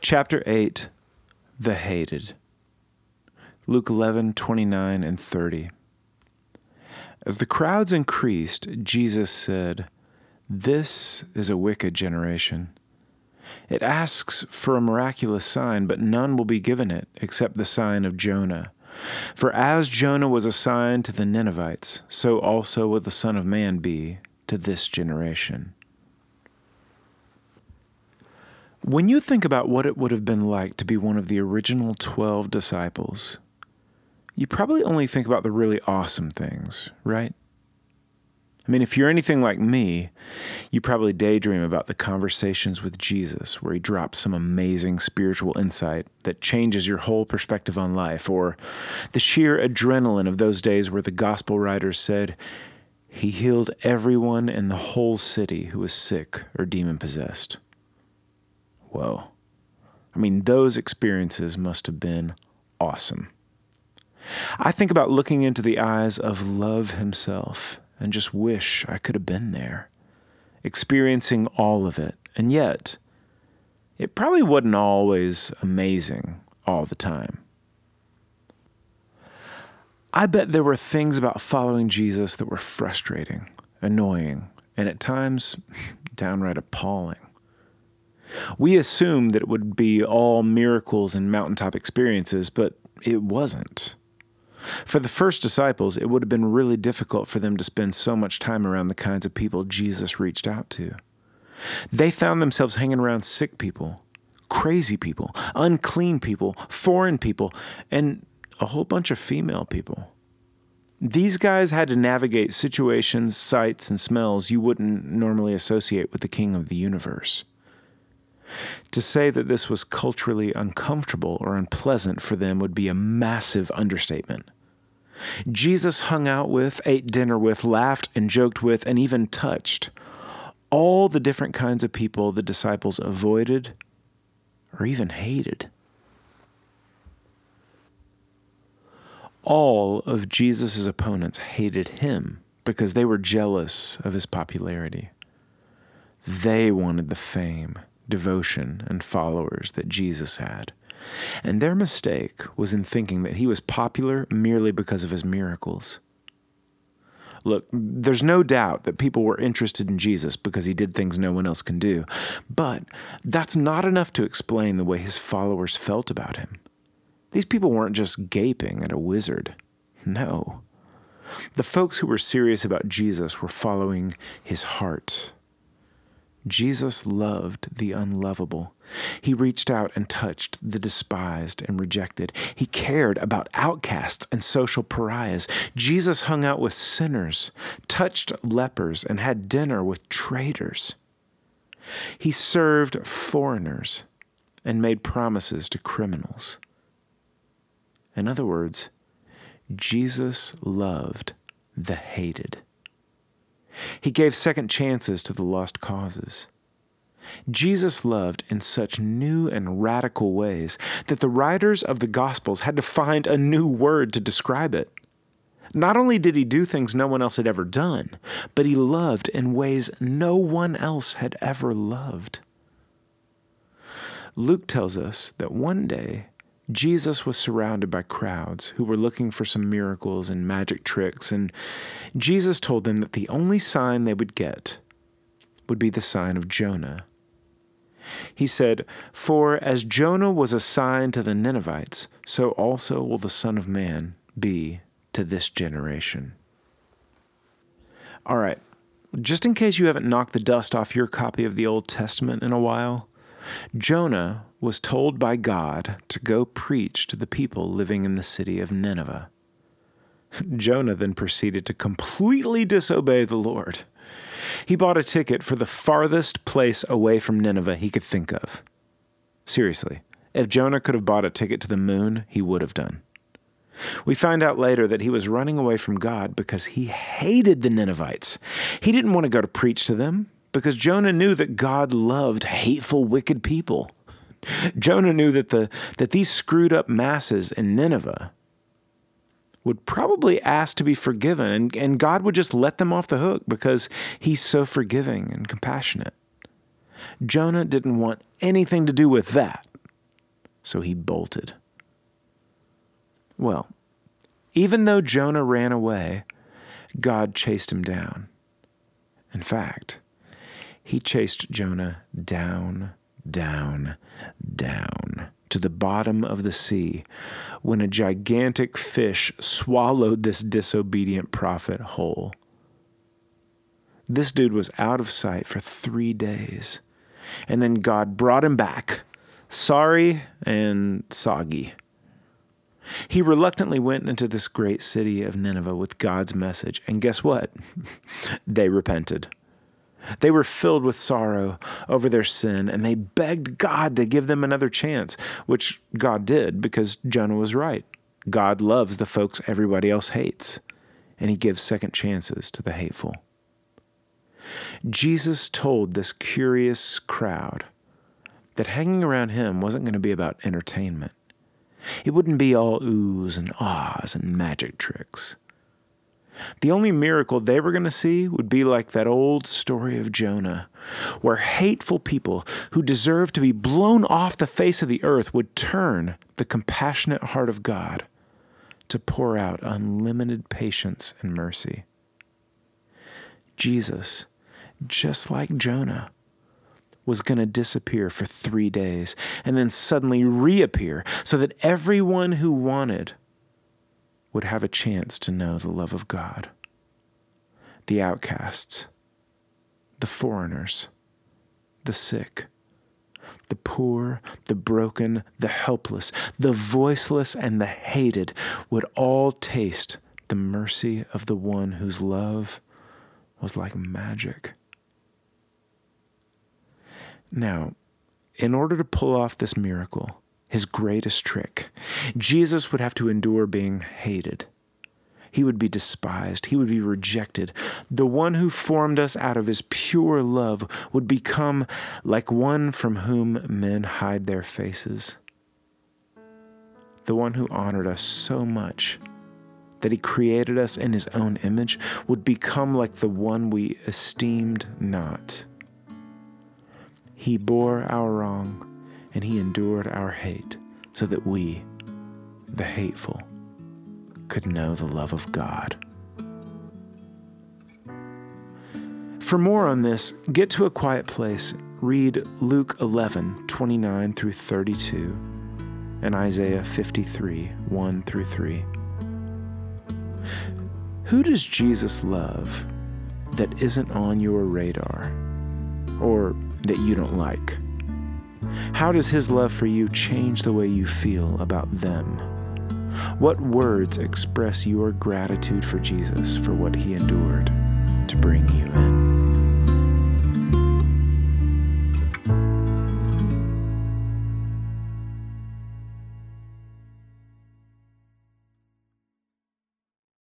Chapter 8 The Hated. Luke 11, 29 and 30. As the crowds increased, Jesus said, This is a wicked generation. It asks for a miraculous sign, but none will be given it except the sign of Jonah. For as Jonah was a sign to the Ninevites, so also will the Son of Man be to this generation. When you think about what it would have been like to be one of the original 12 disciples, you probably only think about the really awesome things, right? I mean, if you're anything like me, you probably daydream about the conversations with Jesus where he drops some amazing spiritual insight that changes your whole perspective on life, or the sheer adrenaline of those days where the gospel writers said, He healed everyone in the whole city who was sick or demon possessed. Whoa. I mean, those experiences must have been awesome. I think about looking into the eyes of love himself and just wish I could have been there, experiencing all of it. And yet, it probably wasn't always amazing all the time. I bet there were things about following Jesus that were frustrating, annoying, and at times downright appalling. We assumed that it would be all miracles and mountaintop experiences, but it wasn't. For the first disciples, it would have been really difficult for them to spend so much time around the kinds of people Jesus reached out to. They found themselves hanging around sick people, crazy people, unclean people, foreign people, and a whole bunch of female people. These guys had to navigate situations, sights, and smells you wouldn't normally associate with the king of the universe. To say that this was culturally uncomfortable or unpleasant for them would be a massive understatement. Jesus hung out with, ate dinner with, laughed and joked with, and even touched all the different kinds of people the disciples avoided or even hated. All of Jesus' opponents hated him because they were jealous of his popularity. They wanted the fame, devotion, and followers that Jesus had. And their mistake was in thinking that he was popular merely because of his miracles. Look, there's no doubt that people were interested in Jesus because he did things no one else can do, but that's not enough to explain the way his followers felt about him. These people weren't just gaping at a wizard. No. The folks who were serious about Jesus were following his heart Jesus loved the unlovable. He reached out and touched the despised and rejected. He cared about outcasts and social pariahs. Jesus hung out with sinners, touched lepers, and had dinner with traitors. He served foreigners and made promises to criminals. In other words, Jesus loved the hated. He gave second chances to the lost causes. Jesus loved in such new and radical ways that the writers of the Gospels had to find a new word to describe it. Not only did he do things no one else had ever done, but he loved in ways no one else had ever loved. Luke tells us that one day Jesus was surrounded by crowds who were looking for some miracles and magic tricks, and Jesus told them that the only sign they would get would be the sign of Jonah. He said, For as Jonah was a sign to the Ninevites, so also will the Son of Man be to this generation. All right, just in case you haven't knocked the dust off your copy of the Old Testament in a while, Jonah was told by God to go preach to the people living in the city of Nineveh. Jonah then proceeded to completely disobey the Lord. He bought a ticket for the farthest place away from Nineveh he could think of. Seriously, if Jonah could have bought a ticket to the moon, he would have done. We find out later that he was running away from God because he hated the Ninevites. He didn't want to go to preach to them because Jonah knew that God loved hateful, wicked people. Jonah knew that, the, that these screwed up masses in Nineveh would probably ask to be forgiven, and, and God would just let them off the hook because he's so forgiving and compassionate. Jonah didn't want anything to do with that. so he bolted. Well, even though Jonah ran away, God chased him down. In fact, he chased Jonah down, down, down to the bottom of the sea when a gigantic fish swallowed this disobedient prophet whole. This dude was out of sight for three days. And then God brought him back, sorry and soggy. He reluctantly went into this great city of Nineveh with God's message, and guess what? they repented. They were filled with sorrow over their sin, and they begged God to give them another chance, which God did because Jonah was right. God loves the folks everybody else hates, and he gives second chances to the hateful. Jesus told this curious crowd that hanging around him wasn't going to be about entertainment. It wouldn't be all oohs and ahs and magic tricks. The only miracle they were going to see would be like that old story of Jonah, where hateful people who deserved to be blown off the face of the earth would turn the compassionate heart of God to pour out unlimited patience and mercy. Jesus just like Jonah, was going to disappear for three days and then suddenly reappear so that everyone who wanted would have a chance to know the love of God. The outcasts, the foreigners, the sick, the poor, the broken, the helpless, the voiceless, and the hated would all taste the mercy of the one whose love was like magic. Now, in order to pull off this miracle, his greatest trick, Jesus would have to endure being hated. He would be despised. He would be rejected. The one who formed us out of his pure love would become like one from whom men hide their faces. The one who honored us so much that he created us in his own image would become like the one we esteemed not. He bore our wrong and he endured our hate so that we, the hateful, could know the love of God. For more on this, get to a quiet place, read Luke 11, 29 through 32, and Isaiah 53, 1 through 3. Who does Jesus love that isn't on your radar? Or that you don't like? How does His love for you change the way you feel about them? What words express your gratitude for Jesus for what He endured to bring you in?